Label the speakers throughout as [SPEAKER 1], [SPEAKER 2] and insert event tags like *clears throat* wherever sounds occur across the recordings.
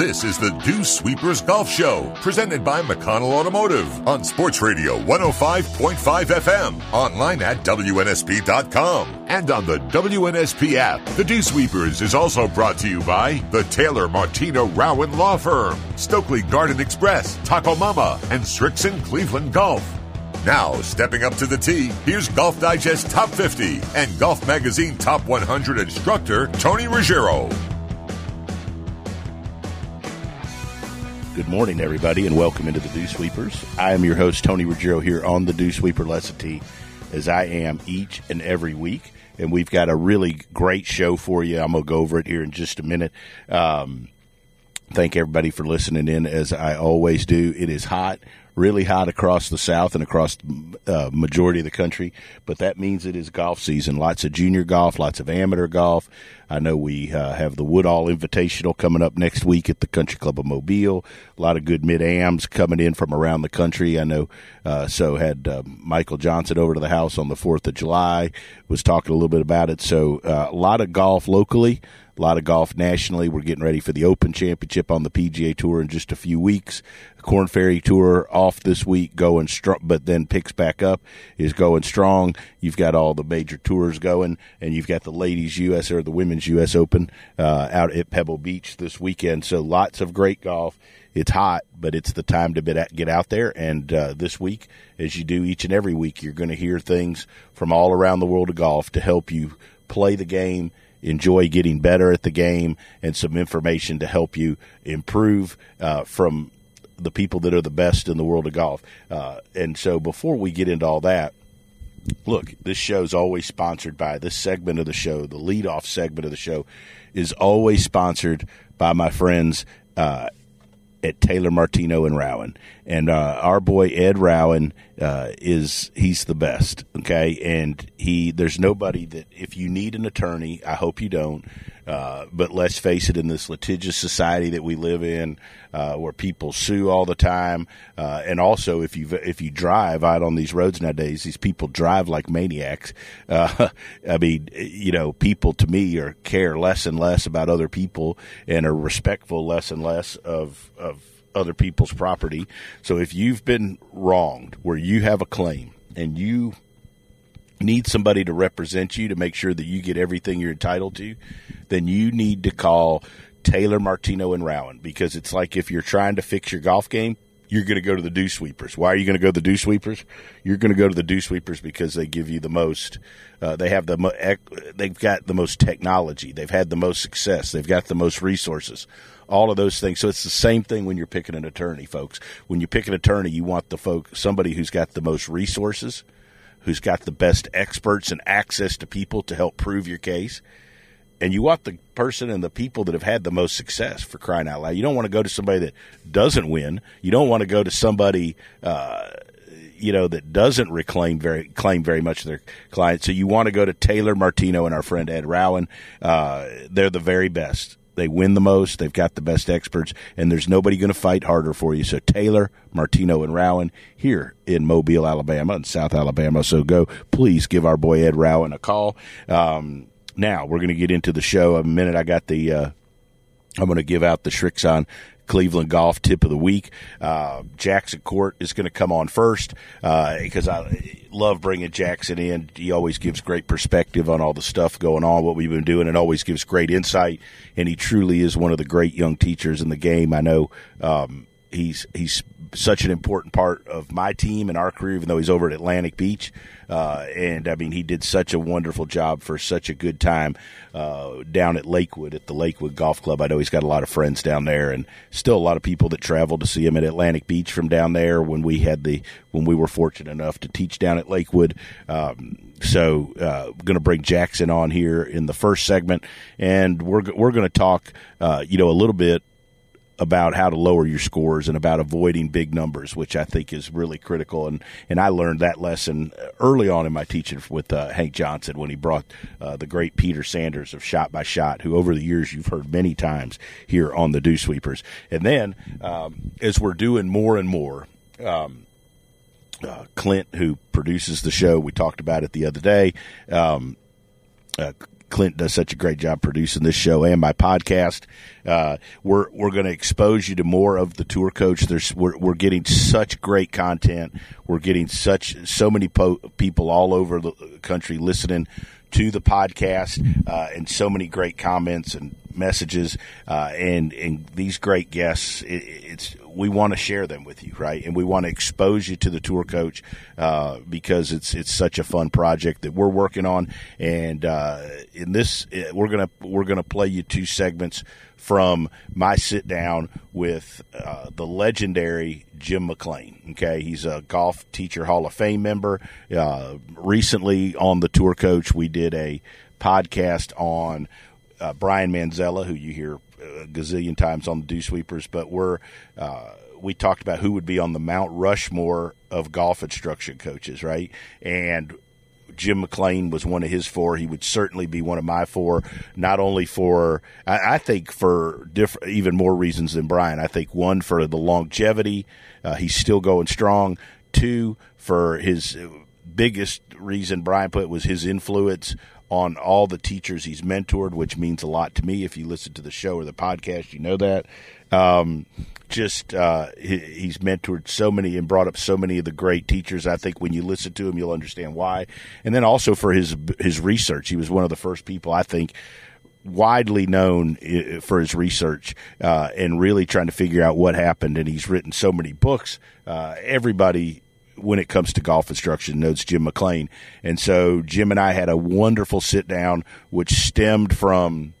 [SPEAKER 1] This is the Dew Sweepers Golf Show, presented by McConnell Automotive on Sports Radio 105.5 FM, online at WNSP.com, and on the WNSP app. The Dew Sweepers is also brought to you by the Taylor Martino Rowan Law Firm, Stokely Garden Express, Taco Mama, and Srixon Cleveland Golf. Now, stepping up to the tee, here's Golf Digest Top 50 and Golf Magazine Top 100 instructor Tony Ruggiero.
[SPEAKER 2] Good morning, everybody, and welcome into the Dew Sweepers. I am your host, Tony Ruggiero, here on the Dew Sweeper Lesson Tee, as I am each and every week. And we've got a really great show for you. I'm going to go over it here in just a minute. Um, thank everybody for listening in, as I always do. It is hot really hot across the south and across uh, majority of the country, but that means it is golf season. Lots of junior golf, lots of amateur golf. I know we uh, have the Woodall Invitational coming up next week at the Country Club of Mobile. A lot of good mid ams coming in from around the country. I know. Uh, so had uh, Michael Johnson over to the house on the Fourth of July. Was talking a little bit about it. So uh, a lot of golf locally a lot of golf nationally. We're getting ready for the Open Championship on the PGA Tour in just a few weeks. Korn Ferry Tour off this week, going strong, but then picks back up, is going strong. You've got all the major tours going, and you've got the ladies' U.S. or the women's U.S. Open uh, out at Pebble Beach this weekend. So lots of great golf. It's hot, but it's the time to get out there. And uh, this week, as you do each and every week, you're going to hear things from all around the world of golf to help you play the game enjoy getting better at the game and some information to help you improve uh, from the people that are the best in the world of golf. Uh, and so before we get into all that, look, this show is always sponsored by this segment of the show, the lead-off segment of the show is always sponsored by my friends uh, at Taylor Martino and Rowan. And uh, our boy Ed Rowan uh, is he's the best. Okay, and he there's nobody that if you need an attorney, I hope you don't. Uh, but let's face it, in this litigious society that we live in, uh, where people sue all the time, uh, and also if you if you drive out on these roads nowadays, these people drive like maniacs. Uh, *laughs* I mean, you know, people to me are care less and less about other people and are respectful less and less of of other people's property. So if you've been wronged, where you have a claim and you need somebody to represent you to make sure that you get everything you're entitled to, then you need to call Taylor Martino and Rowan because it's like if you're trying to fix your golf game, you're going to go to the dew sweepers. Why are you going to go to the dew sweepers? You're going to go to the dew sweepers because they give you the most. Uh, they have the they've got the most technology. They've had the most success. They've got the most resources. All of those things. So it's the same thing when you're picking an attorney, folks. When you pick an attorney, you want the folk somebody who's got the most resources, who's got the best experts and access to people to help prove your case and you want the person and the people that have had the most success for crying out loud. You don't want to go to somebody that doesn't win. You don't want to go to somebody, uh, you know, that doesn't reclaim very claim very much of their clients. So you want to go to Taylor Martino and our friend Ed Rowan. Uh, they're the very best. They win the most. They've got the best experts, and there's nobody going to fight harder for you. So Taylor, Martino, and Rowan here in Mobile, Alabama, and South Alabama. So go, please give our boy Ed Rowan a call. Um, now we're going to get into the show. In a minute, I got the. Uh, I'm going to give out the Srixon Cleveland Golf Tip of the Week. Uh, Jackson Koert is going to come on first because uh, I love bringing Jackson in. He always gives great perspective on all the stuff going on, what we've been doing, and always gives great insight. And he truly is one of the great young teachers in the game. I know um, he's he's such an important part of my team and our career, even though he's over at Atlantic Beach. Uh, and I mean, he did such a wonderful job for such a good time uh, down at Lakewood at the Lakewood Golf Club. I know he's got a lot of friends down there, and still a lot of people that travel to see him at Atlantic Beach from down there. When we had the when we were fortunate enough to teach down at Lakewood. Um, so, uh, going to bring Jackson on here in the first segment, and we're we're going to talk, uh, you know, a little bit about how to lower your scores and about avoiding big numbers, which I think is really critical. And, and I learned that lesson early on in my teaching with uh, Hank Johnson when he brought uh, the great Peter Sanders of Shot by Shot, who over the years you've heard many times here on the Dew Sweepers. And then um, as we're doing more and more, um, uh, Clint, who produces the show, we talked about it the other day. Um, uh, Clint does such a great job producing this show and my podcast. Uh, we're we're going to expose you to more of the tour coach. There's we're, we're getting such great content. We're getting such so many po- people all over the country listening to the podcast uh, and so many great comments and messages uh, and and these great guests. It, it's we want to share them with you, right? And we want to expose you to the tour coach uh, because it's it's such a fun project that we're working on. And uh, in this, uh, we're gonna we're gonna play you two segments from my sit down with uh, the legendary Jim McLean. Okay, he's a golf teacher Hall of Fame member. Uh, recently on the tour coach, we did a podcast on uh, Brian Manzella, who you hear a gazillion times on the Dew Sweepers, but we're uh, we talked about who would be on the Mount Rushmore of golf instruction coaches, right? And Jim McLean was one of his four. He would certainly be one of my four. Not only for, I, I think, for different, even more reasons than Brian. I think one for the longevity, uh, he's still going strong. Two for his biggest reason Brian put was his influence on all the teachers he's mentored, which means a lot to me. If you listen to the show or the podcast, you know that. Um, just uh, he, he's mentored so many and brought up so many of the great teachers. I think when you listen to him, you'll understand why. And then also for his his research, he was one of the first people I think widely known for his research uh, and really trying to figure out what happened. And he's written so many books. Uh, everybody when it comes to golf instruction knows Jim McLean. And so Jim and I had a wonderful sit down, which stemmed from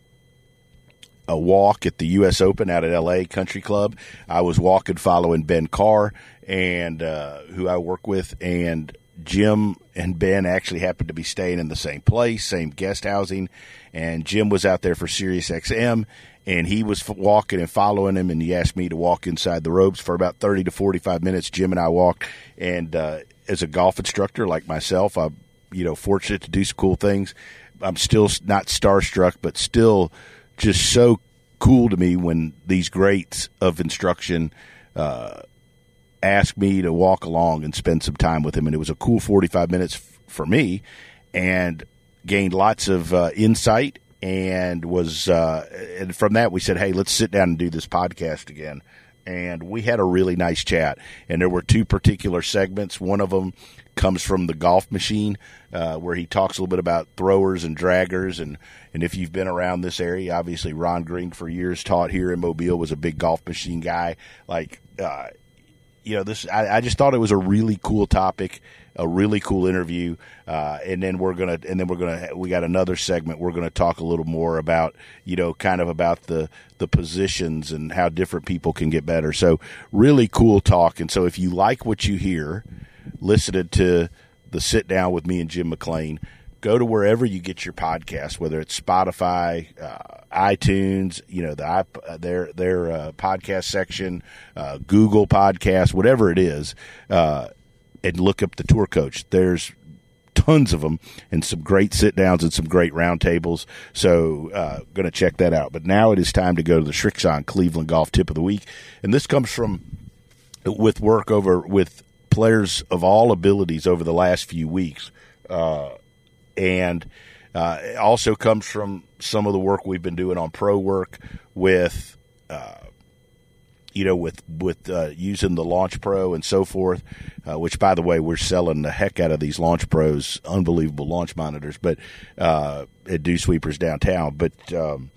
[SPEAKER 2] a walk at the U.S. Open out at L.A. Country Club. I was walking following Ben Carr and uh, who I work with, and Jim and Ben actually happened to be staying in the same place, same guest housing, and Jim was out there for Sirius XM, and he was walking and following him, and he asked me to walk inside the ropes for about thirty to forty-five minutes. Jim and I walked, and uh, as a golf instructor like myself, I'm you know fortunate to do some cool things. I'm still not starstruck, but still just so cool to me when these greats of instruction. Uh, asked me to walk along and spend some time with him, and it was a cool 45 minutes f- for me, and gained lots of uh, insight. And was uh, and from that we said, hey, let's sit down and do this podcast again. And we had a really nice chat. And there were two particular segments. One of them comes from the golf machine, uh, where he talks a little bit about throwers and draggers. And, and if you've been around this area, obviously Ron Green for years taught here in Mobile was a big golf machine guy. Like, uh, you know, this I, I, just thought it was a really cool topic, a really cool interview, uh, and then we're gonna and then we're gonna we got another segment. We're gonna talk a little more about you know kind of about the the positions and how different people can get better. So really cool talk. And so if you like what you hear, listen to the sit down with me and Jim McLean go to wherever you get your podcast, whether it's Spotify, uh, iTunes, you know, the uh, their their uh, podcast section, uh, Google Podcast, whatever it is, uh, and look up the tour coach. There's tons of them and some great sit downs and some great roundtables. So, uh, going to check that out. But now it is time to go to the Srixon Cleveland Golf Tip of the Week, and this comes from with work over with players of all abilities over the last few weeks. Uh, and uh, also comes from some of the work we've been doing on pro work with, uh, you know, with with uh, using the Launch Pro and so forth. Uh, which, by the way, we're selling the heck out of these Launch Pros, unbelievable launch monitors, but uh, at Dew Sweepers downtown. But um,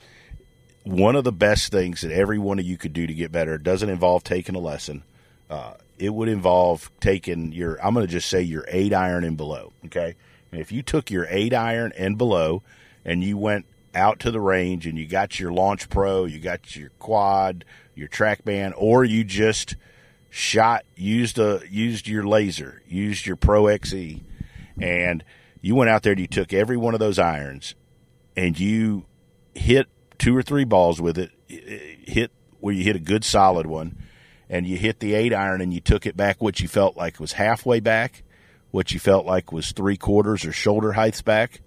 [SPEAKER 2] one of the best things that every one of you could do to get better doesn't involve taking a lesson. Uh, it would involve taking your, I'm going to just say your eight iron and below. Okay and if you took your eight iron and below and you went out to the range and you got your Launch Pro, you got your quad, your TrackMan, or you just shot, used a used your laser, used your Pro XE, and you went out there and you took every one of those irons and you hit two or three balls with it, hit where you hit a good solid one, and you hit the eight iron and you took it back what you felt like was halfway back what you felt like was three quarters or shoulder heights back,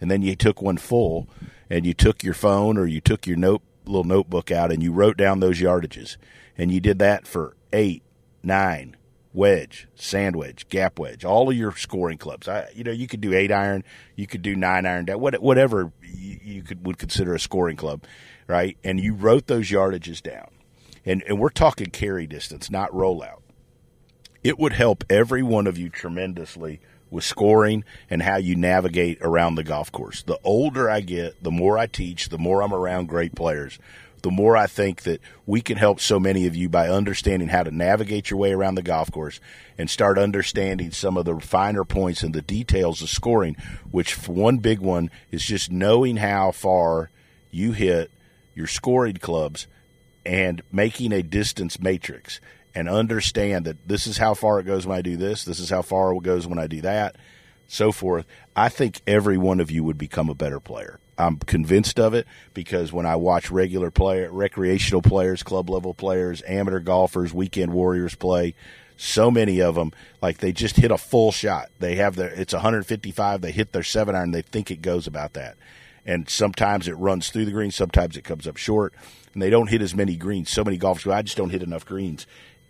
[SPEAKER 2] and then you took one full, and you took your phone or you took your note little notebook out and you wrote down those yardages, and you did that for eight, nine, wedge, sand wedge, gap wedge, all of your scoring clubs. I, you know, you could do eight iron, you could do nine iron, whatever you, could would consider a scoring club, right? And you wrote those yardages down, and and we're talking carry distance, not rollout. It would help every one of you tremendously with scoring and how you navigate around the golf course. The older I get, the more I teach, the more I'm around great players the more I think that we can help so many of you by understanding how to navigate your way around the golf course and start understanding some of the finer points and the details of scoring, which one big one is just knowing how far you hit your scoring clubs and making a distance matrix and understand that this is how far it goes when I do this, this is how far it goes when I do that, so forth. I think every one of you would become a better player. I'm convinced of it because when I watch regular player, recreational players, club level players, amateur golfers, weekend warriors play, so many of them like they just hit a full shot. They have their it's 155. They hit their seven iron. They think it goes about that, and sometimes it runs through the green. Sometimes it comes up short, and they don't hit as many greens. So many golfers go, I just don't hit enough greens.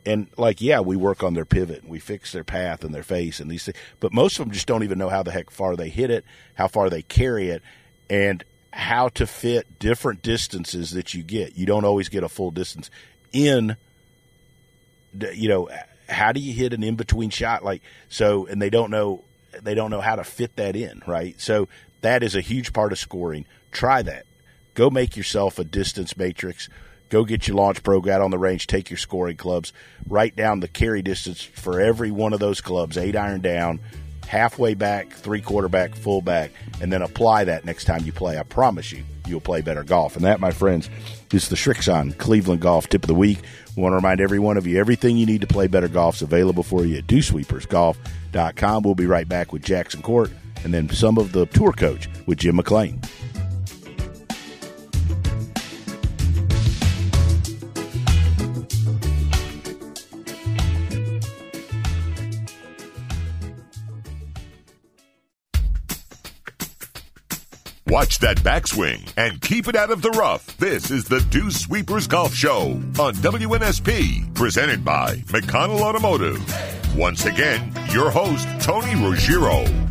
[SPEAKER 2] And like, yeah, we work on their pivot, and we fix their path and their face and these things, but most of them just don't even know how the heck far they hit it, how far they carry it, and how to fit different distances that you get. You don't always get a full distance in, you know, how do you hit an in between shot? Like, so, and they don't know, they don't know how to fit that in, right? So that is a huge part of scoring. Try that. Go make yourself a distance matrix. Go get your launch pro, go out on the range, take your scoring clubs, write down the carry distance for every one of those clubs, eight iron down, halfway back, three quarter back, full back, and then apply that next time you play. I promise you, you'll play better golf. And that, my friends, is the Srixon Cleveland Golf Tip of the Week. We want to remind every one of you everything you need to play better golf is available for you at dewsweepersgolf.com. We'll be right back with Jackson Koert and then some of the tour coach with Jim McLean.
[SPEAKER 1] Watch that backswing and keep it out of the rough. This is the Dew Sweepers Golf Show on WNSP, presented by McConnell Automotive. Once again, your host, Tony Ruggiero.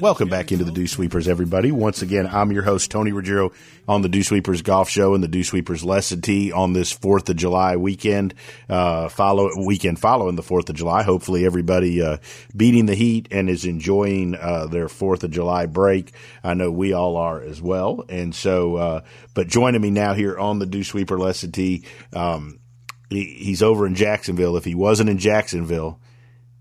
[SPEAKER 2] Welcome back into the Dew Sweepers, everybody. Once again, I'm your host, Tony Ruggiero, on the Dew Sweepers Golf Show and the Dew Sweepers Lesson Tee on this 4th of July weekend, uh, follow, weekend following the 4th of July. Hopefully everybody, uh, beating the heat and is enjoying, uh, their 4th of July break. I know we all are as well. And so, uh, but joining me now here on the Dew Sweeper Lesson Tee, um, he, he's over in Jacksonville. If he wasn't in Jacksonville,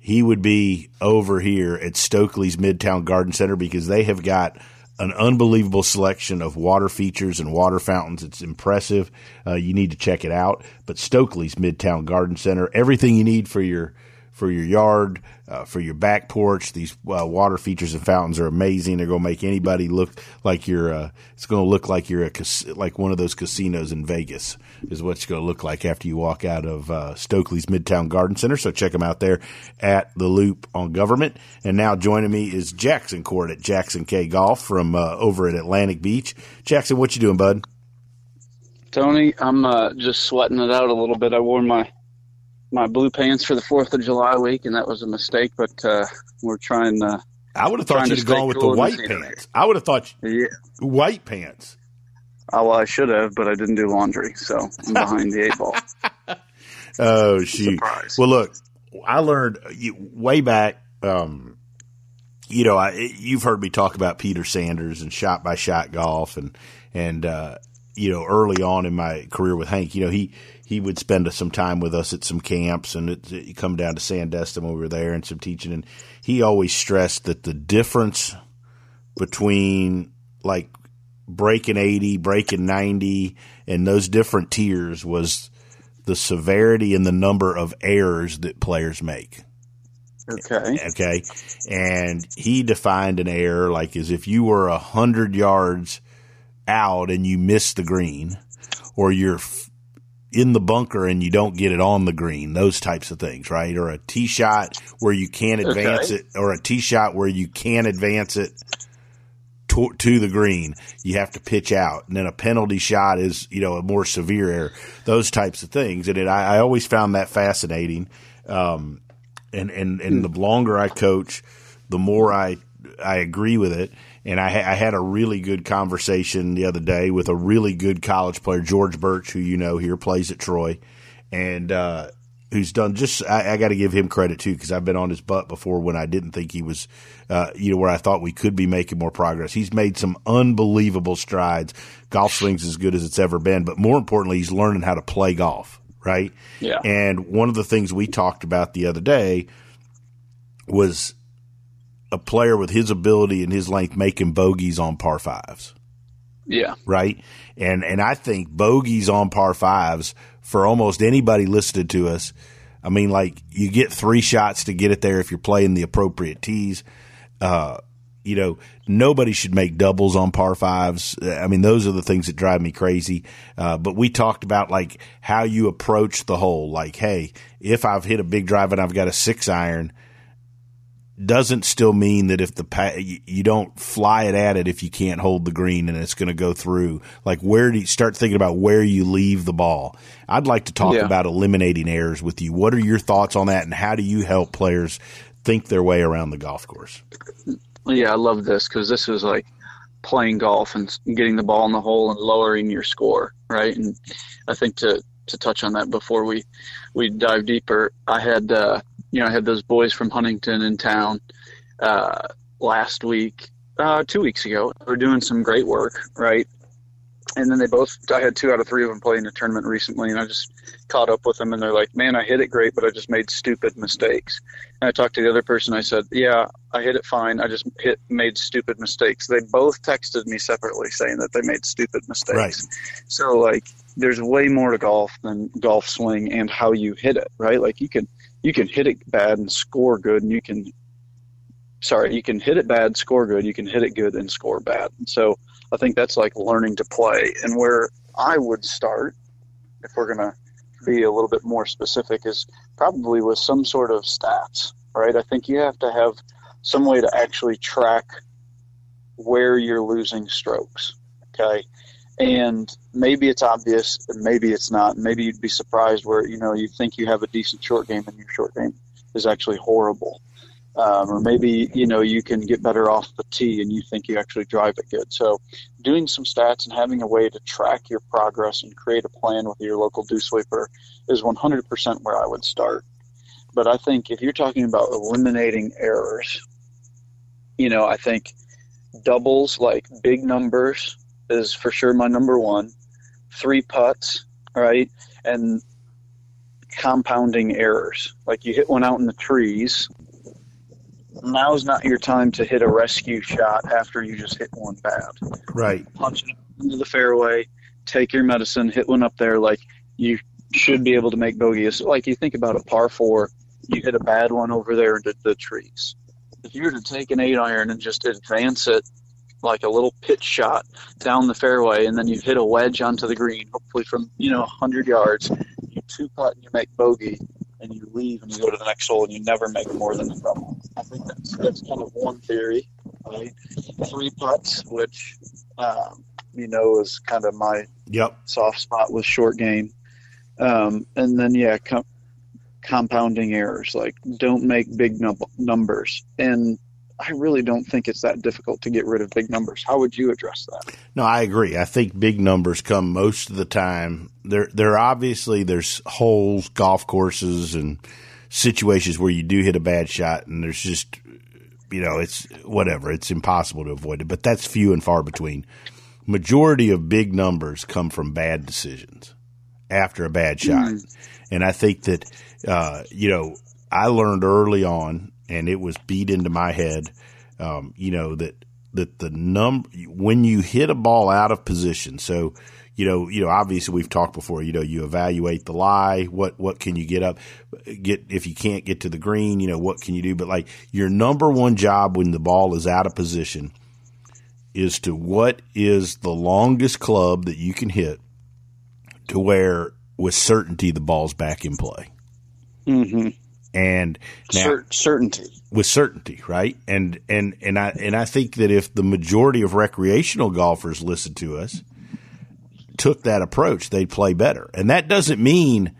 [SPEAKER 2] he would be over here at Stokely's Midtown Garden Center because they have got an unbelievable selection of water features and water fountains. It's impressive. Uh, you need to check it out. But Stokely's Midtown Garden Center, everything you need for your for your yard, uh, for your back porch. These uh, water features and fountains are amazing. They're going to make anybody look like you're. Uh, it's going to look like you're a like one of those casinos in Vegas. Is what it's going to look like after you walk out of uh, Stokely's Midtown Garden Center. So check them out there at the Loop on Government. And now joining me is Jackson Koert at Jackson K Golf from uh, over at Atlantic Beach. Jackson, what you doing, bud?
[SPEAKER 3] Tony, I'm uh, just sweating it out a little bit. I wore my my blue pants for the Fourth of July week, and that was a mistake. But uh, we're trying. Uh,
[SPEAKER 2] I would have thought you'd have gone with cool the white pants. I would have thought yeah. white pants.
[SPEAKER 3] Oh, well, I should have, but I didn't do laundry, so I'm behind the eight ball. *laughs*
[SPEAKER 2] Oh, shoot. Surprise. Well, look, I learned way back. Um, you know, I, you've heard me talk about Peter Sanders and shot by shot golf, and and uh, you know, early on in my career with Hank, you know, he he would spend some time with us at some camps and it, it come down to Sandestin when we were there and some teaching. And he always stressed that the difference between like breaking 80, breaking 90, and those different tiers was the severity and the number of errors that players make.
[SPEAKER 3] Okay.
[SPEAKER 2] Okay. And he defined an error like as if you were a hundred yards out and you miss the green or you're in the bunker and you don't get it on the green, those types of things, right? Or a tee shot where you can't advance okay. it, or a tee shot where you can't advance it to, to, the green, you have to pitch out. And then a penalty shot is, you know, a more severe error, those types of things. And it, I, I, always found that fascinating. Um, and, and, and the longer I coach, the more I, I agree with it. And I, I had a really good conversation the other day with a really good college player, George Birch, who you know here plays at Troy. And, uh, who's done just I, I got to give him credit too because I've been on his butt before when I didn't think he was, uh, you know, where I thought we could be making more progress. He's made some unbelievable strides. Golf swings as good as it's ever been, but more importantly, he's learning how to play golf. Right.
[SPEAKER 3] Yeah.
[SPEAKER 2] And one of the things we talked about the other day was a player with his ability and his length making bogeys on par fives.
[SPEAKER 3] Yeah.
[SPEAKER 2] Right. And and I think bogeys on par fives for almost anybody listed to us. I mean, like you get three shots to get it there if you're playing the appropriate tees. Uh, you know, nobody should make doubles on par fives. I mean, those are the things that drive me crazy. Uh, but we talked about like how you approach the hole. Like, hey, if I've hit a big drive and I've got a six iron, doesn't still mean that if the you don't fly it at it if you can't hold the green and it's going to go through. Like where do you start thinking about where you leave the ball? I'd like to talk yeah. about eliminating errors with you. What are your thoughts on that, and how do you help players think their way around the golf course?
[SPEAKER 3] Yeah, I love this because this is like playing golf and getting the ball in the hole and lowering your score, right? And I think to to touch on that before we we dive deeper, I had. Uh, you know, I had those boys from Huntington in town uh, last week, uh, two weeks ago. They were doing some great work, right? And then they both, I had two out of three of them playing a tournament recently, and I just caught up with them, and they're like, "Man, I hit it great, but I just made stupid mistakes." And I talked to the other person. I said, "Yeah, I hit it fine. I just hit made stupid mistakes." They both texted me separately saying that they made stupid mistakes.
[SPEAKER 2] Right.
[SPEAKER 3] So like, there's way more to golf than golf swing and how you hit it, right? Like you can you can hit it bad and score good, and you can sorry, you can hit it bad, score good, you can hit it good and score bad. So I think that's like learning to play. And where I would start, if we're gonna be a little bit more specific, is probably with some sort of stats, right? I think you have to have some way to actually track where you're losing strokes. Okay and maybe it's obvious and maybe it's not. Maybe you'd be surprised where you know you think you have a decent short game and your short game is actually horrible. Um, or maybe you know you can get better off the tee and you think you actually drive it good. So doing some stats and having a way to track your progress and create a plan with your local dew sweeper is 100% where i would start. But i think if you're talking about eliminating errors you know i think doubles like big numbers is for sure my number one. Three putts, right? And compounding errors. Like you hit one out in the trees. Now's not your time to hit a rescue shot after you just hit one bad.
[SPEAKER 2] Right.
[SPEAKER 3] Punch it into the fairway, take your medicine, hit one up there. Like you should be able to make bogeys. Like you think about a par four, you hit a bad one over there into the trees. If you were to take an eight iron and just advance it like a little pitch shot down the fairway, and then you hit a wedge onto the green, hopefully from you know 100 yards. You two putt and you make bogey, and you leave and you go to the next hole, and you never make more than a double. I think that's that's kind of one theory, right? Three putts, which um, you know is kind of my
[SPEAKER 2] yep.
[SPEAKER 3] soft spot with short game, um, and then yeah. Com- compounding errors like don't make big num- numbers and I really don't think it's that difficult to get rid of big numbers. How would you address that?
[SPEAKER 2] No, I agree. I think big numbers come most of the time. There, there obviously there's holes, golf courses, and situations where you do hit a bad shot, and there's just, you know, it's whatever. It's impossible to avoid it, but that's few and far between. Majority of big numbers come from bad decisions after a bad shot, mm. and I think that, uh, you know, I learned early on and it was beat into my head. Um, you know that that the number when you hit a ball out of position. So you know, you know, obviously we've talked before. You know, you evaluate the lie. What what can you get up? Get if you can't get to the green. You know, what can you do? But like your number one job when the ball is out of position is to what is the longest club that you can hit to where with certainty the ball's back in play.
[SPEAKER 3] Mm-hmm
[SPEAKER 2] And now,
[SPEAKER 3] Cer- certainty.
[SPEAKER 2] with certainty, right? And and and I and I think that if the majority of recreational golfers listen to us, took that approach, they'd play better. And that doesn't mean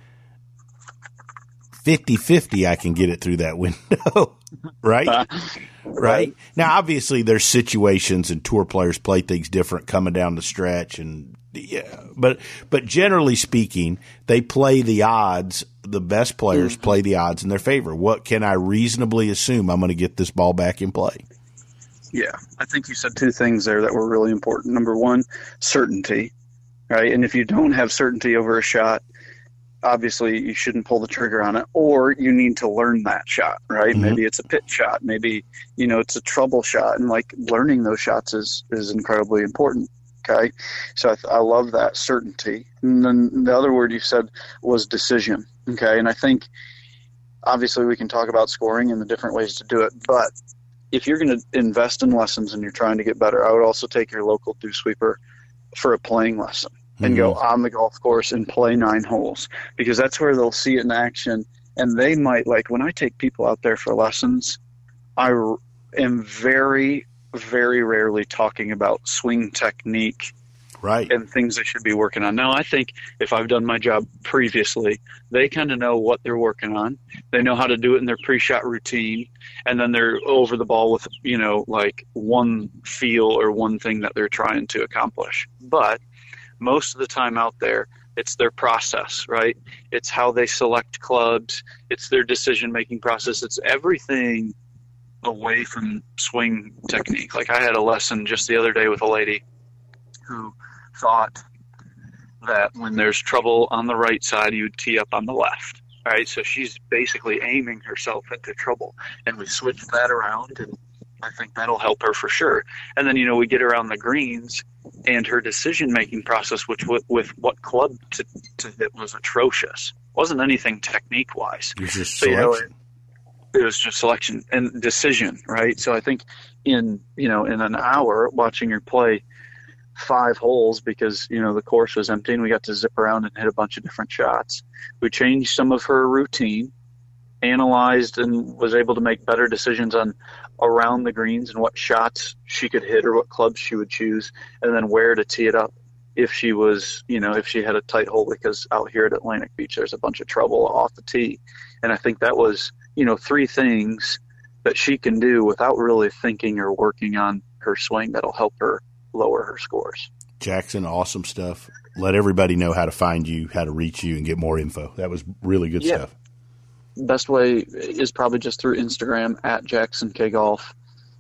[SPEAKER 2] 50-50 I can get it through that *laughs* window, uh, right? right? Now obviously there's situations and tour players play things different coming down the stretch and yeah, but but generally speaking, they play the odds. The best players
[SPEAKER 3] Mm-hmm.
[SPEAKER 2] play the odds in their favor. What can I reasonably assume I'm going to get this ball back in play?
[SPEAKER 3] Yeah, I think you said two things there that were really important. Number one, certainty, right? And if you don't have certainty over a shot, obviously you shouldn't pull the trigger on it, or you need to learn that shot, right?
[SPEAKER 2] Mhm.
[SPEAKER 3] Maybe it's a pit shot, maybe you know it's a trouble shot, and like learning those shots is is incredibly important. Okay, so I, th- I love that certainty. And then the other word you said was decision. Okay, and I think obviously we can talk about scoring and the different ways to do it, but if you're going to invest in lessons and you're trying to get better, I would also take your local dew sweeper for a playing lesson and go mm-hmm. on the golf course and play nine holes because that's where they'll see it in action. And they might like when I take people out there for lessons, I r- am very, very rarely talking about swing technique
[SPEAKER 2] Right.
[SPEAKER 3] and things they should be working on. Now, I think if I've done my job previously, they kind of know what they're working on. They know how to do it in their pre-shot routine, and then they're over the ball with you know like one feel or one thing that they're trying to accomplish. But most of the time out there, it's their process, right? It's how they select clubs. It's their decision-making process. It's everything away from swing technique. Like I had a lesson just the other day with a lady who thought that when there's trouble on the right side, you would tee up on the left. Right, so she's basically aiming herself into trouble, and we switched that around, and I think that'll help her for sure. And then you know we get around the greens, and her decision making process, which with, with what club to, to hit was atrocious. wasn't anything technique wise. So, you know,
[SPEAKER 2] selection.
[SPEAKER 3] it was just selection and decision, right? So I think in you know in an hour watching her play five holes because you know the course was empty and we got to zip around and hit a bunch of different shots. We changed some of her routine, analyzed and was able to make better decisions on around the greens and what shots she could hit or what clubs she would choose and then where to tee it up if she was you know if she had a tight hole because out here at Atlantic Beach there's a bunch of trouble off the tee and I think that was you know three things that she can do without really thinking or working on her swing that'll help her lower her scores.
[SPEAKER 2] Jackson, awesome stuff. Let everybody know how to find you, how to reach you, and get more info. That was really good
[SPEAKER 3] Yeah.
[SPEAKER 2] stuff.
[SPEAKER 3] Best way is probably just through Instagram at Jackson K Golf,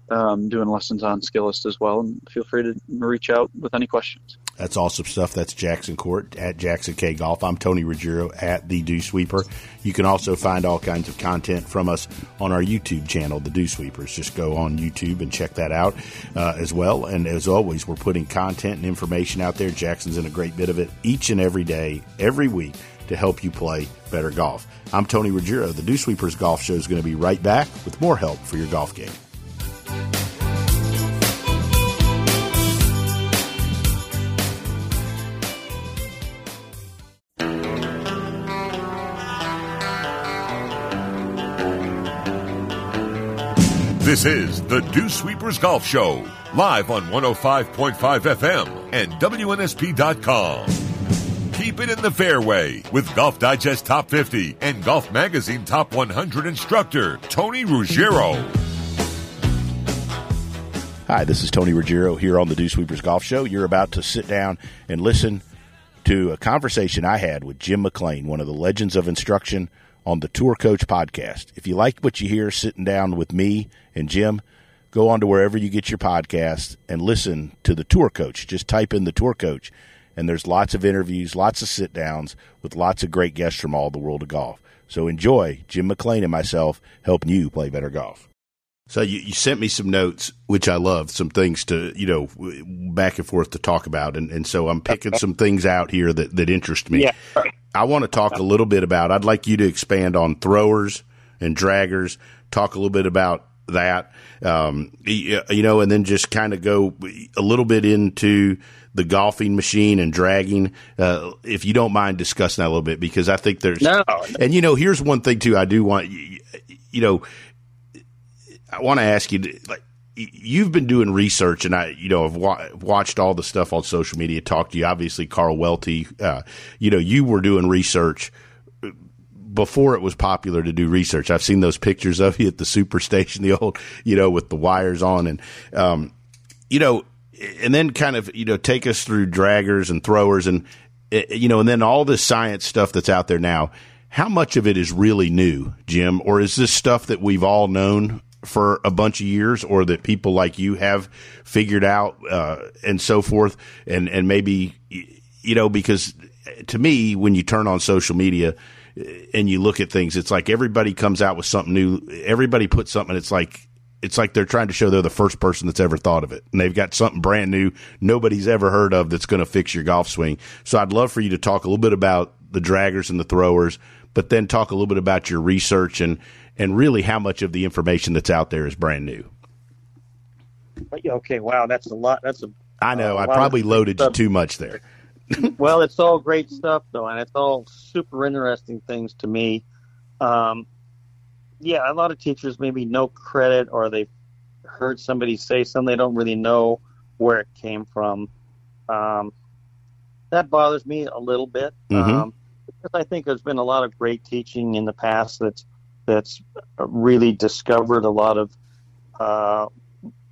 [SPEAKER 3] um, doing lessons on Skillest as well. And feel free to reach out with any questions.
[SPEAKER 2] That's awesome stuff. That's Jackson Koert at Jackson K Golf. I'm Tony Ruggiero at the Dew Sweeper. You can also find all kinds of content from us on our YouTube channel, The Dew Sweepers. Just go on YouTube and check that out uh, as well. And as always, we're putting content and information out there. Jackson's in a great bit of it each and every day, every week to help you play better golf. I'm Tony Ruggiero. The Dew Sweepers Golf Show is going to be right back with more help for your golf game.
[SPEAKER 1] This is the Dew Sweepers Golf Show, live on 105.5 FM and WNSP.com. Keep it in the fairway with Golf Digest Top 50 and Golf Magazine Top 100 instructor Tony Ruggiero.
[SPEAKER 2] Hi, this is Tony Ruggiero here on the Dew Sweepers Golf Show. You're about to sit down and listen to a conversation I had with Jim McLean, one of the legends of instruction on the Tour Coach podcast. If you like what you hear sitting down with me and Jim, go on to wherever you get your podcast and listen to the Tour Coach. Just type in the Tour Coach, and there's lots of interviews, lots of sit downs with lots of great guests from all the world of golf. So enjoy Jim McLean and myself helping you play better golf. So you, you sent me some notes, which I love, some things to, you know, back and forth to talk about. And, and so I'm picking some things out here that, that interest me.
[SPEAKER 3] Yeah.
[SPEAKER 2] I want to talk a little bit about, I'd like you to expand on throwers and draggers, talk a little bit about that, um, you know, and then just kind of go a little bit into the golfing machine and dragging. Uh, if you don't mind discussing that a little bit, because I think there's,
[SPEAKER 3] No.
[SPEAKER 2] and you know, here's one thing too. I do want, you know, I want to ask you, like, you've been doing research, and I, you know, have wa- watched all the stuff on social media. Talked to you, obviously, Carl Welty. Uh, you know, you were doing research before it was popular to do research. I've seen those pictures of you at the superstation, the old, you know, with the wires on, and um, you know, and then kind of you know take us through draggers and throwers, and eh, you know, and then all this science stuff that's out there now. How much of it is really new, Jim, or is this stuff that we've all known for a bunch of years or that people like you have figured out uh, and so forth. And and maybe you know because to me when you turn on social media and you look at things it's like everybody comes out with something new. Everybody puts something it's like it's like they're trying to show they're the first person that's ever thought of it. And they've got something brand new nobody's ever heard of that's going to fix your golf swing. So i'd love for you to talk a little bit about the draggers and the throwers but then talk a little bit about your research and and really how much of the information that's out there is brand new.
[SPEAKER 4] Okay, wow, that's a lot. That's a.
[SPEAKER 2] I know. Uh, I probably loaded you too much there. *laughs*
[SPEAKER 4] well, it's all great stuff though, and it's all super interesting things to me. Um, yeah, a lot of teachers maybe no credit or they've heard somebody say something they don't really know where it came from. Um, that bothers me a little bit mm-hmm. um, because I think there's been a lot of great teaching in the past that's that's really discovered a lot of uh,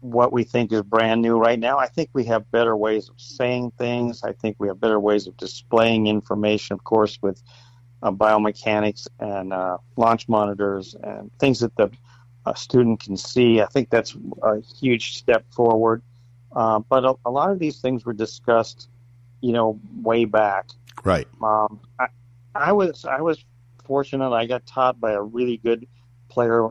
[SPEAKER 4] what we think is brand new right now. I think we have better ways of saying things. I think we have better ways of displaying information, of course, with uh, biomechanics and uh, launch monitors and things that the student can see. I think that's a huge step forward. Uh, but a, a, lot of these things were discussed, you know, way back.
[SPEAKER 2] Right.
[SPEAKER 4] Um, I, I was I was fortunate. I got taught by a really good player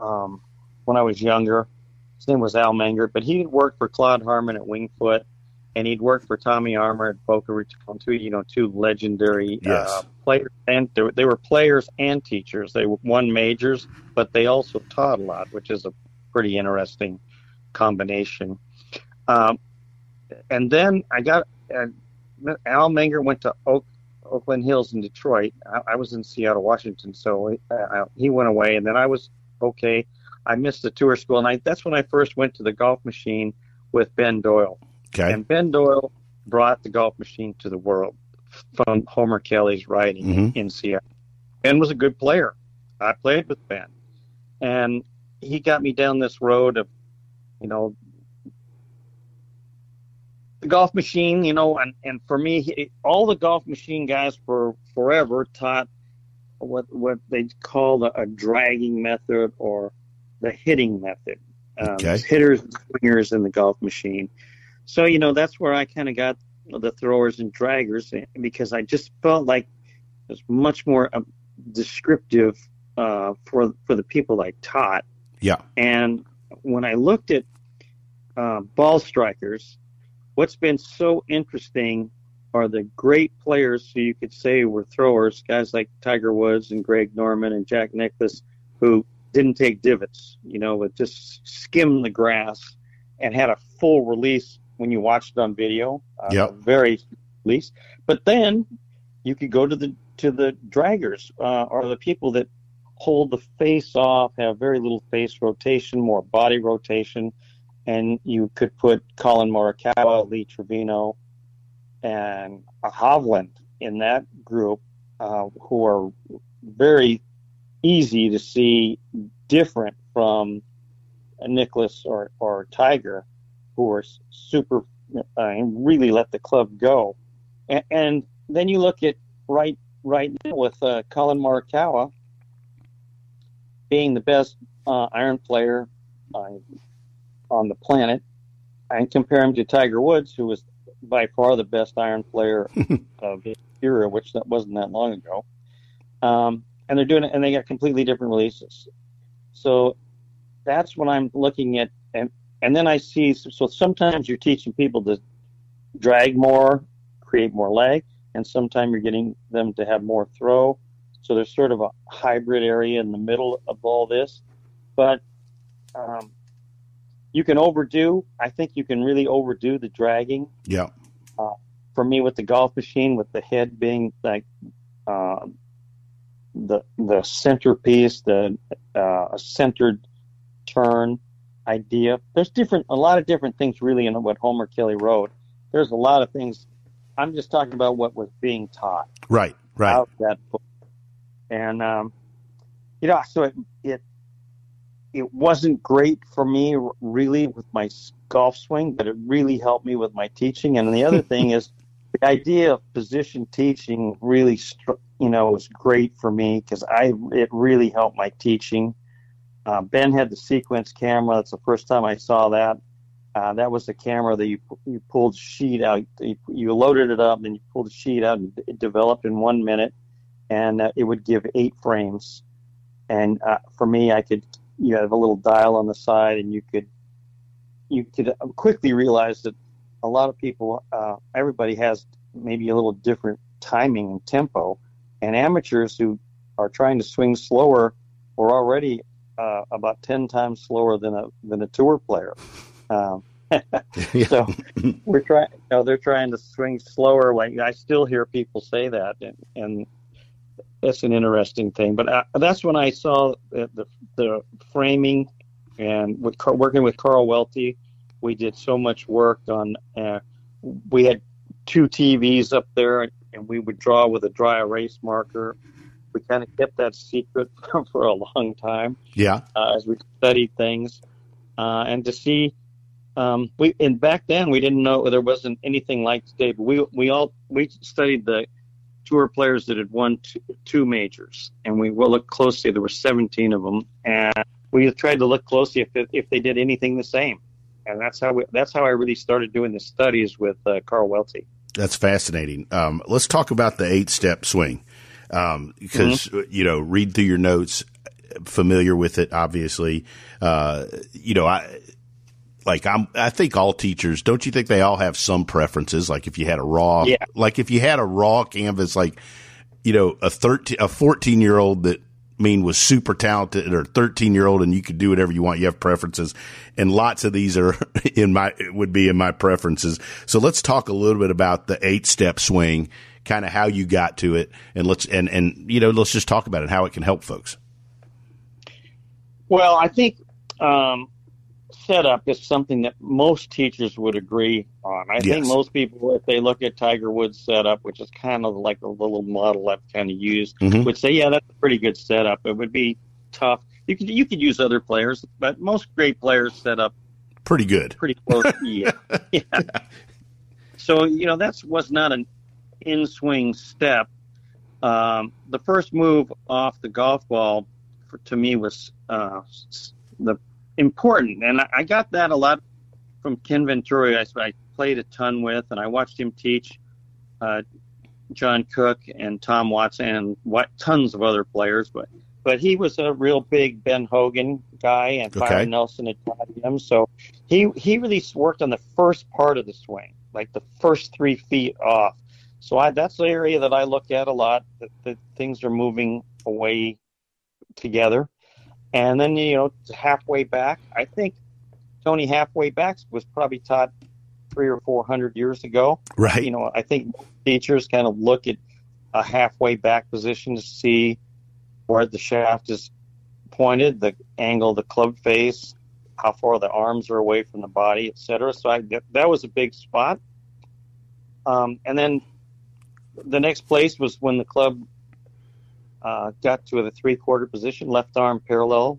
[SPEAKER 4] um, when I was younger. His name was Al Mengert, but he worked for Claude Harmon at Winged Foot, and he'd worked for Tommy Armour at Boca Raton, two you know two legendary uh, yes. uh, players, and they were, they were players and teachers. They won majors, but they also taught a lot, which is a pretty interesting combination. Um, and then I got uh, Al Mengert went to Oak Oakland Hills in Detroit. I, I was in Seattle, Washington, so uh, I, he went away, and then I was okay. I missed the tour school, and I, that's when I first went to the golf machine with Ben Doyle.
[SPEAKER 2] Okay.
[SPEAKER 4] And Ben Doyle brought the golf machine to the world from Homer Kelley's riding mm-hmm. in Seattle. Ben was a good player. I played with Ben, and he got me down this road of, you know, the golf machine, you know, and, and for me, all the golf machine guys for forever taught what what they call a, a dragging method or the hitting method. Um, okay. Hitters and swingers in the golf machine. So you know that's where I kind of got the throwers and draggers eh, because I just felt like it was much more uh, descriptive uh, for for the people I taught.
[SPEAKER 2] Yeah.
[SPEAKER 4] And when I looked at uh, ball strikers, what's been so interesting are the great players who you could say were throwers, guys like Tiger Woods and Greg Norman and Jack Nicklaus, who didn't take divots, you know, but just skimmed the grass and had a full release when you watched it on video.
[SPEAKER 2] Uh, yep.
[SPEAKER 4] Very release. But then you could go to the to the draggers uh, or the people that hold the face off, have very little face rotation, more body rotation and you could put Collin Morikawa, Lee Trevino, and Hovland in that group, uh, who are very easy to see different from Nicklaus or, or Tiger, who are super uh, and really let the club go. And, and, then you look at right right now with uh, Collin Morikawa being the best uh, iron player uh, on the planet and compare him to Tiger Woods, who was by far the best iron player *laughs* of his era, which that wasn't that long ago. Um, and they're doing it, and they got completely different releases. So that's what I'm looking at, and and then I see. So sometimes you're teaching people to drag more, create more leg, and sometimes you're getting them to have more throw. So there's sort of a hybrid area in the middle of all this, but um, you can overdo. I think you can really overdo the dragging.
[SPEAKER 2] Yeah.
[SPEAKER 4] Uh, for me, with the golf machine, with the head being like uh, the the centerpiece, the uh, a centered turn idea. There's different, a lot of different things really in what Homer Kelley wrote. There's a lot of things. I'm just talking about what was being taught.
[SPEAKER 2] Right, right.
[SPEAKER 4] Out that book, and um, you know, so it it it wasn't great for me really with my golf swing, but it really helped me with my teaching. And the other thing is the idea of position teaching really, you know, was great for me because I it really helped my teaching. Uh, ben had the sequence camera. That's the first time I saw that. Uh, that was the camera that you you pulled sheet out. You, you loaded it up, then you pulled the sheet out, and it developed in one minute, and uh, it would give eight frames. And uh, for me, I could you have a little dial on the side, and you could you could quickly realize that a lot of people, uh, everybody has maybe a little different timing and tempo, and amateurs who are trying to swing slower are already uh, about ten times slower than a than a tour player. *laughs* Um, *laughs* so we're trying. You know, they're trying to swing slower. Like I still hear people say that, and, and that's an interesting thing. But uh, that's when I saw the, the, the framing and with working with Carl Welty, we did so much work on. Uh, we had two TVs up there, and we would draw with a dry erase marker. We kind of kept that secret *laughs* for a long time.
[SPEAKER 2] Yeah,
[SPEAKER 4] uh, as we studied things, uh, and to see. Um, we and back then we didn't know there wasn't anything like today, but we we all we studied the tour players that had won two, two majors, and we will look closely. There were 17 of them, and we tried to look closely if if they did anything the same, and that's how we, that's how I really started doing the studies with uh, Carl Welty.
[SPEAKER 2] That's fascinating. Um, let's talk about the eight step swing um, because mm-hmm. you know read through your notes, familiar with it, obviously. Uh, you know, I like I'm I think all teachers don't you think they all have some preferences? Like if you had a raw
[SPEAKER 4] yeah.
[SPEAKER 2] like if you had a raw canvas like you know a 13 a 14 year old that mean was super talented or 13 year old and you could do whatever you want you have preferences. And lots of these are *laughs* in my would be in my preferences. So let's talk a little bit about the eight step swing kind of how you got to it. And let's and and you know let's just talk about it how it can help folks.
[SPEAKER 4] Well i think um setup is something that most teachers would agree on. I yes. think most people, if they look at Tiger Woods' setup, which is kind of like a little model I've kind of used, mm-hmm. would say, yeah, that's a pretty good setup. It would be tough. You could you could use other players, but most great players set up
[SPEAKER 2] pretty good,
[SPEAKER 4] pretty close. yeah. *laughs* yeah. So you know that was not an in swing step. Um, the first move off the golf ball for, to me was uh, the important. And I got that a lot from Ken Venturi. I, I played a ton with, and I watched him teach uh, John Cook and Tom Watson and what tons of other players. But but he was a real big Ben Hogan guy, and okay. Byron Nelson had taught him. So he he really worked on the first part of the swing, like the first three feet off. So I, that's the area that I look at a lot. That, that things are moving away together. And then, you know, halfway back, I think Tony halfway back was probably taught three or four hundred years ago.
[SPEAKER 2] Right.
[SPEAKER 4] You know, I think teachers kind of look at a halfway back position to see where the shaft is pointed, the angle of the club face, how far the arms are away from the body, etc. So I, that was a big spot. Um, and then the next place was when the club uh, got to the three quarter position, left arm parallel,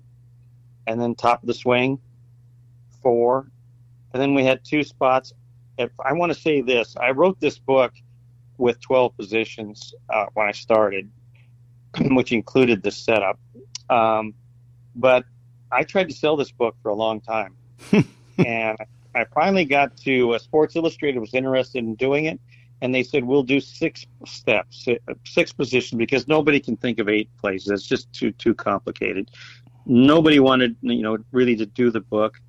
[SPEAKER 4] and then top of the swing, four. And then we had two spots. If I want to say this, I wrote this book with 12 positions uh, when I started, *clears throat* which included the setup. Um, but I tried to sell this book for a long time. *laughs* and I finally got to uh, Sports Illustrated was interested in doing it and they said we'll do six steps, six positions because nobody can think of eight places. It's just too too complicated. Nobody wanted you know really to do the book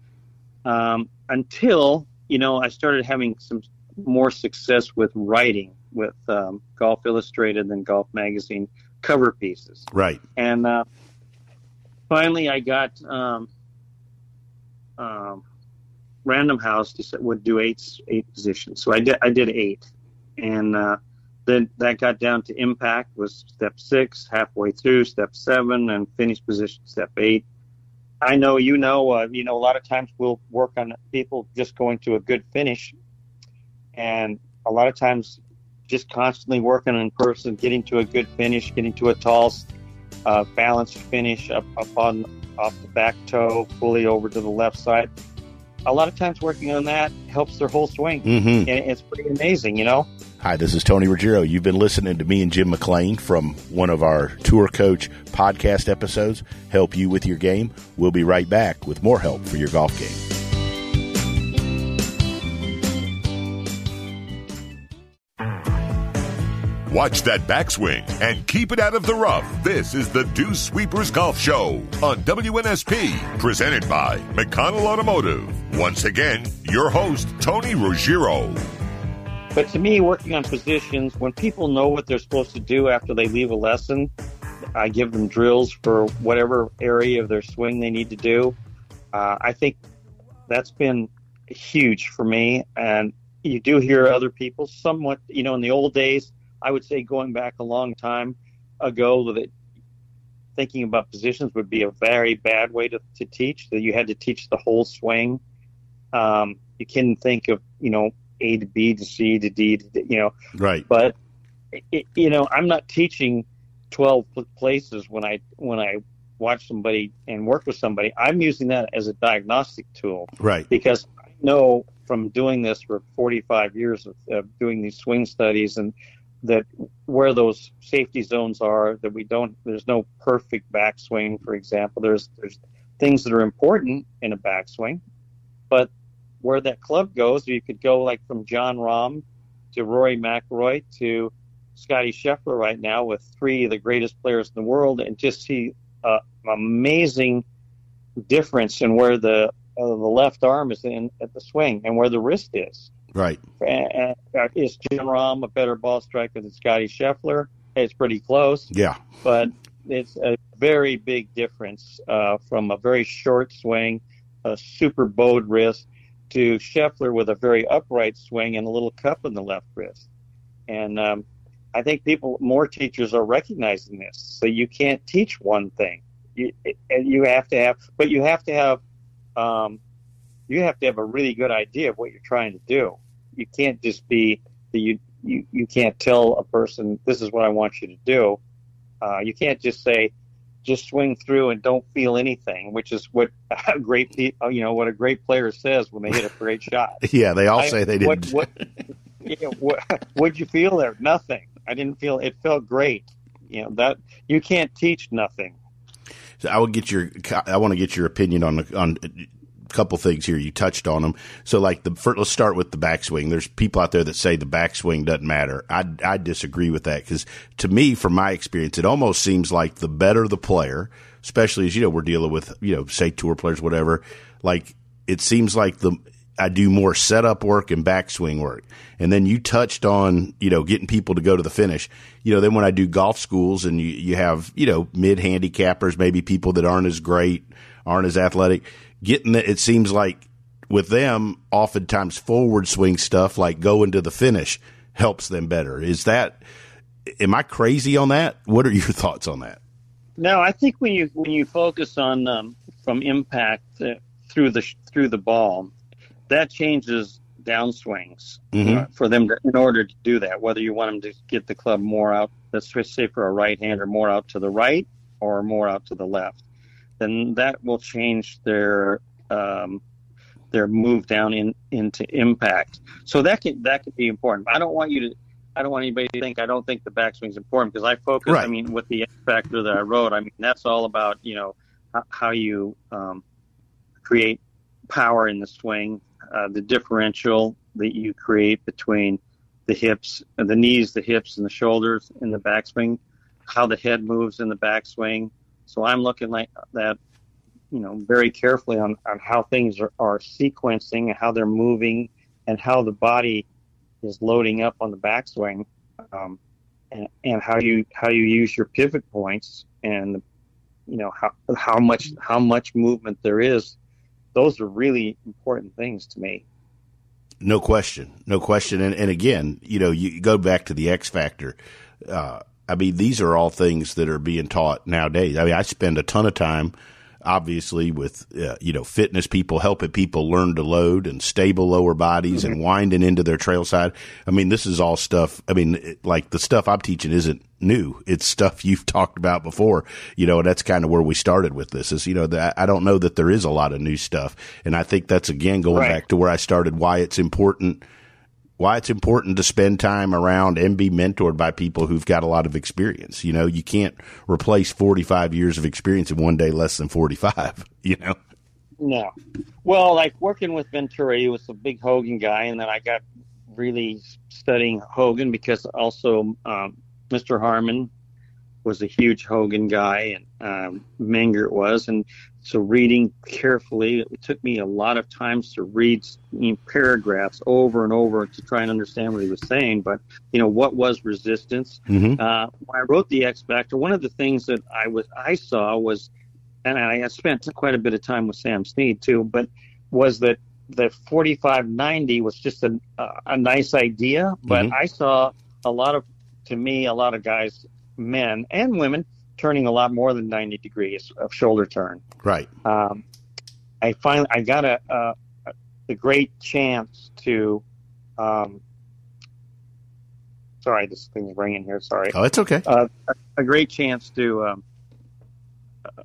[SPEAKER 4] um, until you know I started having some more success with writing with um, Golf Illustrated and Golf Magazine cover pieces.
[SPEAKER 2] Right.
[SPEAKER 4] And uh, finally, I got um, um, Random House to, would do eight eight positions, so I did I did eight and uh, then that got down to impact was step six, halfway through step seven, and finish position step eight. I know you know, uh, you know, a lot of times we'll work on people just going to a good finish, and a lot of times just constantly working on person, getting to a good finish, getting to a tall, uh, balanced finish up, up on off the back toe, fully over to the left side. A lot of times working on that helps their whole swing,
[SPEAKER 2] Mm-hmm.
[SPEAKER 4] and it's pretty amazing, you know.
[SPEAKER 2] Hi, this is Tony Ruggiero. You've been listening to me and Jim McLean from one of our Tour Coach podcast episodes, Help You With Your Game. We'll be right back with more help for your golf game.
[SPEAKER 1] Watch that backswing and keep it out of the rough. This is the Dew Sweepers Golf Show on WNSP, presented by McConnell Automotive. Once again, your host, Tony Ruggiero.
[SPEAKER 4] But to me, working on positions, when people know what they're supposed to do after they leave a lesson, I give them drills for whatever area of their swing they need to do. Uh, I think that's been huge for me. And you do hear other people somewhat, you know, in the old days, I would say going back a long time ago that thinking about positions would be a very bad way to, to teach, that you had to teach the whole swing. Um, you can think of, you know, A to B to C to D to D, you know,
[SPEAKER 2] Right.
[SPEAKER 4] but it, you know, I'm not teaching 12 places when I when I watch somebody and work with somebody. I'm using that as a diagnostic tool
[SPEAKER 2] Right.
[SPEAKER 4] because I know from doing this for 45 years of, of doing these swing studies and that where those safety zones are that we don't there's no perfect backswing for example there's there's things that are important in a backswing but where that club goes you could go like from Jon Rahm to Rory McIlroy to Scottie Scheffler right now with three of the greatest players in the world and just see uh, amazing difference in where the uh, the left arm is in at the swing and where the wrist is.
[SPEAKER 2] Right.
[SPEAKER 4] Uh, uh, is Jim Rahm a better ball striker than Scottie Scheffler? It's pretty close,
[SPEAKER 2] Yeah.
[SPEAKER 4] but it's a very big difference uh, from a very short swing, a super bowed wrist, to Scheffler with a very upright swing and a little cup in the left wrist. And um, I think people, more teachers are recognizing this. So you can't teach one thing. You, and you have to have, but you have to have, um, you have to have a really good idea of what you're trying to do. You can't just be the you you, you can't tell a person this is what I want you to do. Uh, you can't just say just swing through and don't feel anything, which is what a great pe- you know what a great player says when they hit a great shot. *laughs*
[SPEAKER 2] Yeah. They all
[SPEAKER 4] I-
[SPEAKER 2] say they didn't.
[SPEAKER 4] What, *laughs* yeah, what what'd you feel there? Nothing. I didn't feel it felt great. You know that you can't teach nothing.
[SPEAKER 2] So I would get your. I want to get your opinion on on couple things here. You touched on them. So, like the first, let's start with the backswing. There's people out there that say the backswing doesn't matter. I I disagree with that because to me, from my experience, it almost seems like the better the player, especially as you know we're dealing with you know say tour players, whatever. Like it seems like the I do more setup work and backswing work. And then you touched on, you know, getting people to go to the finish. You know, then when I do golf schools and you, you have, you know, mid handicappers, maybe people that aren't as great, aren't as athletic, getting the, it seems like with them, oftentimes forward swing stuff like going to the finish helps them better. Is that, am I crazy on that? What are your *laughs* thoughts on that?
[SPEAKER 4] No, I think when you when you focus on um, from impact uh, through the through the ball, that changes downswings
[SPEAKER 2] Mhm.
[SPEAKER 4] uh, for them to, in order to do that. Whether you want them to get the club more out, let's say for a right hander, more out to the right or more out to the left, then that will change their um, their move down in into impact. So that can that could be important. I don't want you to. I don't want anybody to think I don't think the backswing is important because I focus. I mean, with the factor that I wrote, I mean that's all about you know h- how you um, create power in the swing, uh, the differential that you create between the hips, the knees, the hips, and the shoulders in the backswing, how the head moves in the backswing. So I'm looking like that, you know, very carefully on, on how things are, are sequencing and how they're moving and how the body is loading up on the backswing, um, and, and how you how you use your pivot points and you know how how much how much movement there is. Those are really important things to me.
[SPEAKER 2] No question, no question. And, and again, you know, you go back to the X factor. Uh, I mean, these are all things that are being taught nowadays. I mean, I spend a ton of time obviously with uh, you know fitness people helping people learn to load and stable lower bodies mm-hmm. and winding into their trail side. I mean, this is all stuff. I mean, it, like the stuff I'm teaching isn't new. It's stuff *laughs* you've talked about before. You know, that's kind of where we started with this. Is you know, that I don't know that there is a lot of new stuff, and I think that's again going right. back to where I started. Why it's important why it's important to spend time around and be mentored by people who've got a lot of experience. You know, you can't replace 45 years of experience in one day less than 45, *laughs* you know?
[SPEAKER 4] No. Well, like working with Venturi, he was a big Hogan guy, and then I got really studying Hogan because also um, Mr. Harmon was a huge Hogan guy, and um, Mengert was, and so reading carefully, it took me a lot of times to read you know, paragraphs over and over to try and understand what he was saying. But you know, what was resistance? Mm-hmm. Uh, when I wrote the X Factor, one of the things that I was I saw was, and I spent quite a bit of time with Sam Snead too, but was that the 4590 was just a, a nice idea, but mm-hmm. I saw a lot of, to me, a lot of guys, men and women turning a lot more than 90 degrees of shoulder turn.
[SPEAKER 2] Right.
[SPEAKER 4] Um, I finally I got a, a, a great chance to. Um, sorry, this thing's ringing here. Sorry.
[SPEAKER 2] Oh, it's okay.
[SPEAKER 4] Uh, a, a, great chance to um, uh,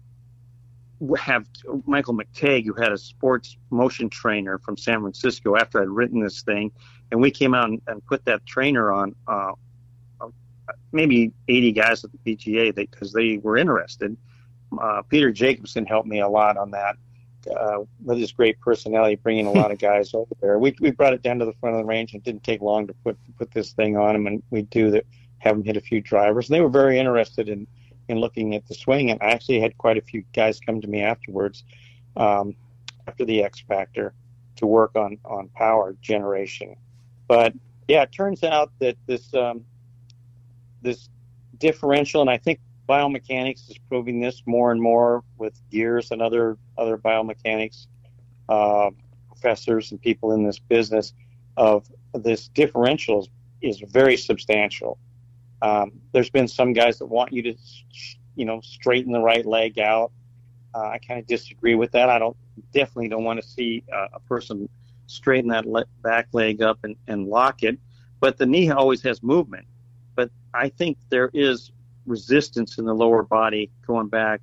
[SPEAKER 4] have Michael McTeigue, who had a sports motion trainer from San Francisco, after I'd written this thing, and we came out and, and put that trainer on uh, maybe 80 guys at the PGA because they were interested. Uh, Peter Jacobsen helped me a lot on that uh, with his great personality, bringing a lot of *laughs* guys over there. We we brought it down to the front of the range and it didn't take long to put put this thing on him, and we do that. Have him hit a few drivers. And they were very interested in in looking at the swing, and I actually had quite a few guys come to me afterwards, um, after the X Factor, to work on on power generation. But yeah, it turns out that this um, this differential, and I think biomechanics is proving this more and more with gears and other other biomechanics uh, professors and people in this business of this differential is, is very substantial. Um, there's been some guys that want you to, you know, straighten the right leg out. Uh, I kind of disagree with that. I don't definitely don't want to see uh, a person straighten that le- back leg up and, and lock it. But the knee always has movement I think there is resistance in the lower body going back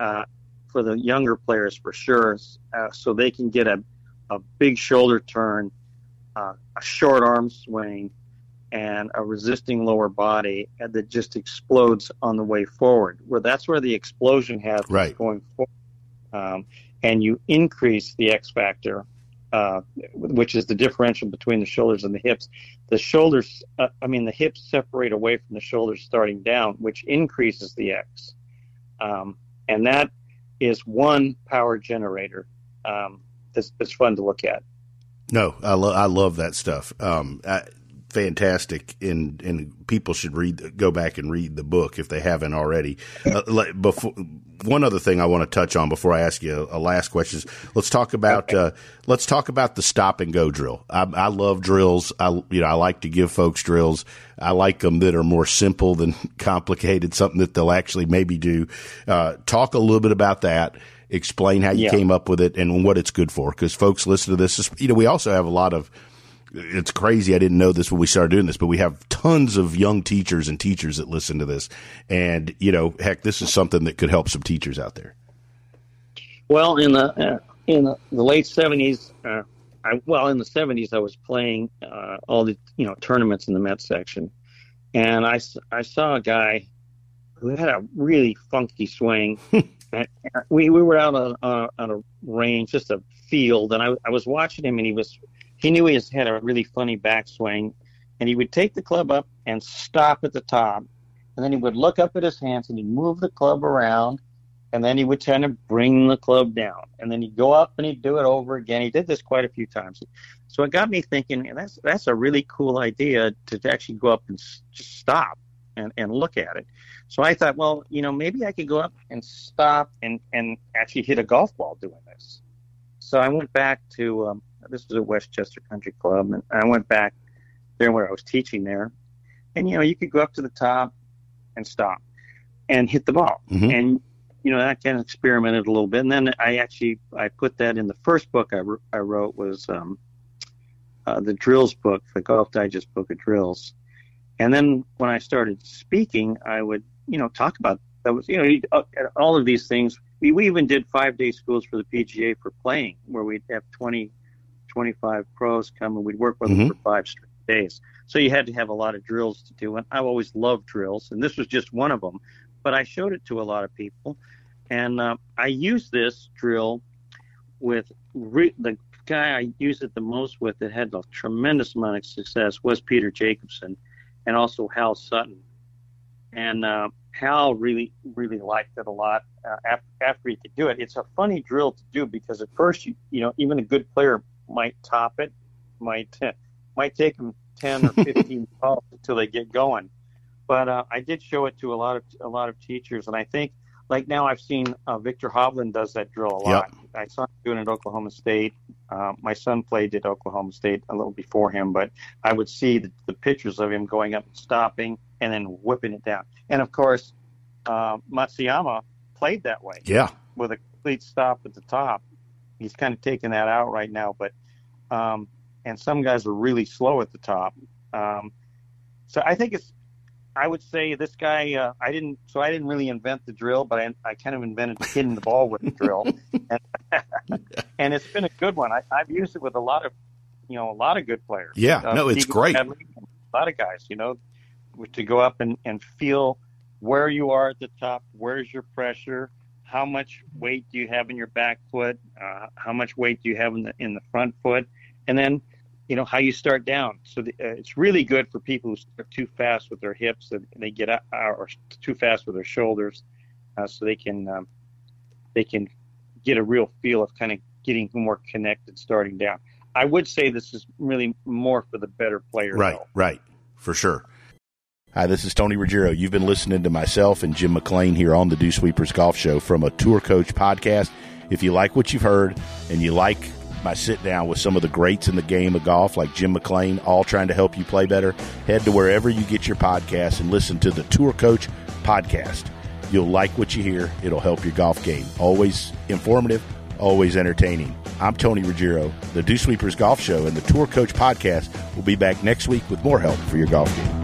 [SPEAKER 4] uh, for the younger players for sure, uh, so they can get a, a big shoulder turn, uh, a short arm swing, and a resisting lower body that just explodes on the way forward. Where that's where the explosion happens
[SPEAKER 2] right.
[SPEAKER 4] going forward, um, and you increase the X factor uh, which is the differential between the shoulders and the hips. The shoulders, uh, I mean, the hips separate away from the shoulders starting down, which increases the X. Um, and that is one power generator um, that's, that's fun to look at.
[SPEAKER 2] No, I, lo- I love that stuff. Um, I, fantastic, and and people should read, go back and read the book if they haven't already. Uh, *laughs* before one other thing I want to touch on before I ask you a, a last question is let's talk about okay. uh, let's talk about the stop and go drill. I, I, love drills. I you know I like to give folks drills. I like them that are more simple than *laughs* complicated, something that they'll actually maybe do. Uh, talk a little bit about that. Explain how you yeah. came up with it and what it's good for, because folks listen to this. You know, we also have a lot of it's crazy. I didn't know this when we started doing this, but we have tons of young teachers and teachers that listen to this. And, you know, heck, this is something that could help some teachers out there.
[SPEAKER 4] Well, in the, uh, in the, the late seventies, uh, I, well, in the seventies, I was playing, uh, all the, you know, tournaments in the Met section. And I, I saw a guy who had a really funky swing. *laughs* we, we were out on, on, on a range, just a field, and I, I was watching him, and he was he knew he had a really funny backswing, and he would take the club up and stop at the top, and then he would look up at his hands and he'd move the club around, and then he would tend to bring the club down, and then he'd go up and he'd do it over again. He did this quite a few times, so it got me thinking. That's that's a really cool idea to, to actually go up and just stop and and look at it. So I thought, well, you know, maybe I could go up and stop and and actually hit a golf ball doing this. So I went back to um, This was a Westchester Country Club, and I went back there where I was teaching there. And you know, you could go up to the top and stop and hit the ball,
[SPEAKER 2] Mhm.
[SPEAKER 4] and you know, I kind of experimented a little bit. And then I actually I put that in the first book I, I wrote was um, uh, the drills book, the Golf Digest book of drills. And then when I started speaking, I would, you know, talk about that was, you know, uh, all of these things. We, we even did five day schools for the PGA for playing, where we'd have 20, 25 pros come and we'd work with
[SPEAKER 2] Mhm.
[SPEAKER 4] them for five straight days. So you had to have a lot of drills to do. And I've always loved drills, and this was just one of them. But I showed it to a lot of people, and uh, I used this drill with re- the guy I used it the most with that had a tremendous amount of success was Peter Jacobsen and also Hal Sutton. And uh, Hal really, really liked it a lot uh, after, after he could do it. It's a funny drill to do because at first, you, you know, even a good player might top it, might *laughs* might take them 10 or 15 *laughs* balls until they get going. But uh, I did show it to a lot of a lot of teachers, and I think like now I've seen uh, Viktor Hovland does that drill a lot. I saw him doing it at Oklahoma State. Uh, my son played at Oklahoma State a little before him, but I would see the, the pictures of him going up and stopping and then whipping it down. And of course, uh, Matsuyama played that way
[SPEAKER 2] Yeah.
[SPEAKER 4] with a complete stop at the top. He's kind of taking that out right now, but um, and some guys are really slow at the top. Um, so I think it's. I would say this guy. Uh, I didn't. So I didn't really invent the drill, but I, I kind of invented hitting the ball with the drill, *laughs* and, and it's been a good one. I, I've used it with a lot of, you know, a lot of good players.
[SPEAKER 2] Yeah.
[SPEAKER 4] Uh,
[SPEAKER 2] No, it's great.
[SPEAKER 4] A lot of guys, you know, to go up and, and feel where you are at the top. Where's your pressure? How much weight do you have in your back foot? Uh, how much weight do you have in the in the front foot? And then, you know, how you start down. So the, uh, it's really good for people who start too fast with their hips and they get out, or too fast with their shoulders, uh, so they can um, they can get a real feel of kind of getting more connected starting down. I would say this is really more for the better player.
[SPEAKER 2] Right,
[SPEAKER 4] though.
[SPEAKER 2] right, for sure. Hi, this is Tony Ruggiero. You've been listening to myself and Jim McLean here on the Dew Sweepers Golf Show from a Tour Coach podcast. If you like what you've heard and you like my sit down with some of the greats in the game of golf, like Jim McLean, all trying to help you play better, head to wherever you get your podcast and listen to the Tour Coach podcast. You'll like what you hear. It'll help your golf game. Always informative, always entertaining. I'm Tony Ruggiero. The Dew Sweepers Golf Show and the Tour Coach podcast will be back next week with more help for your golf game.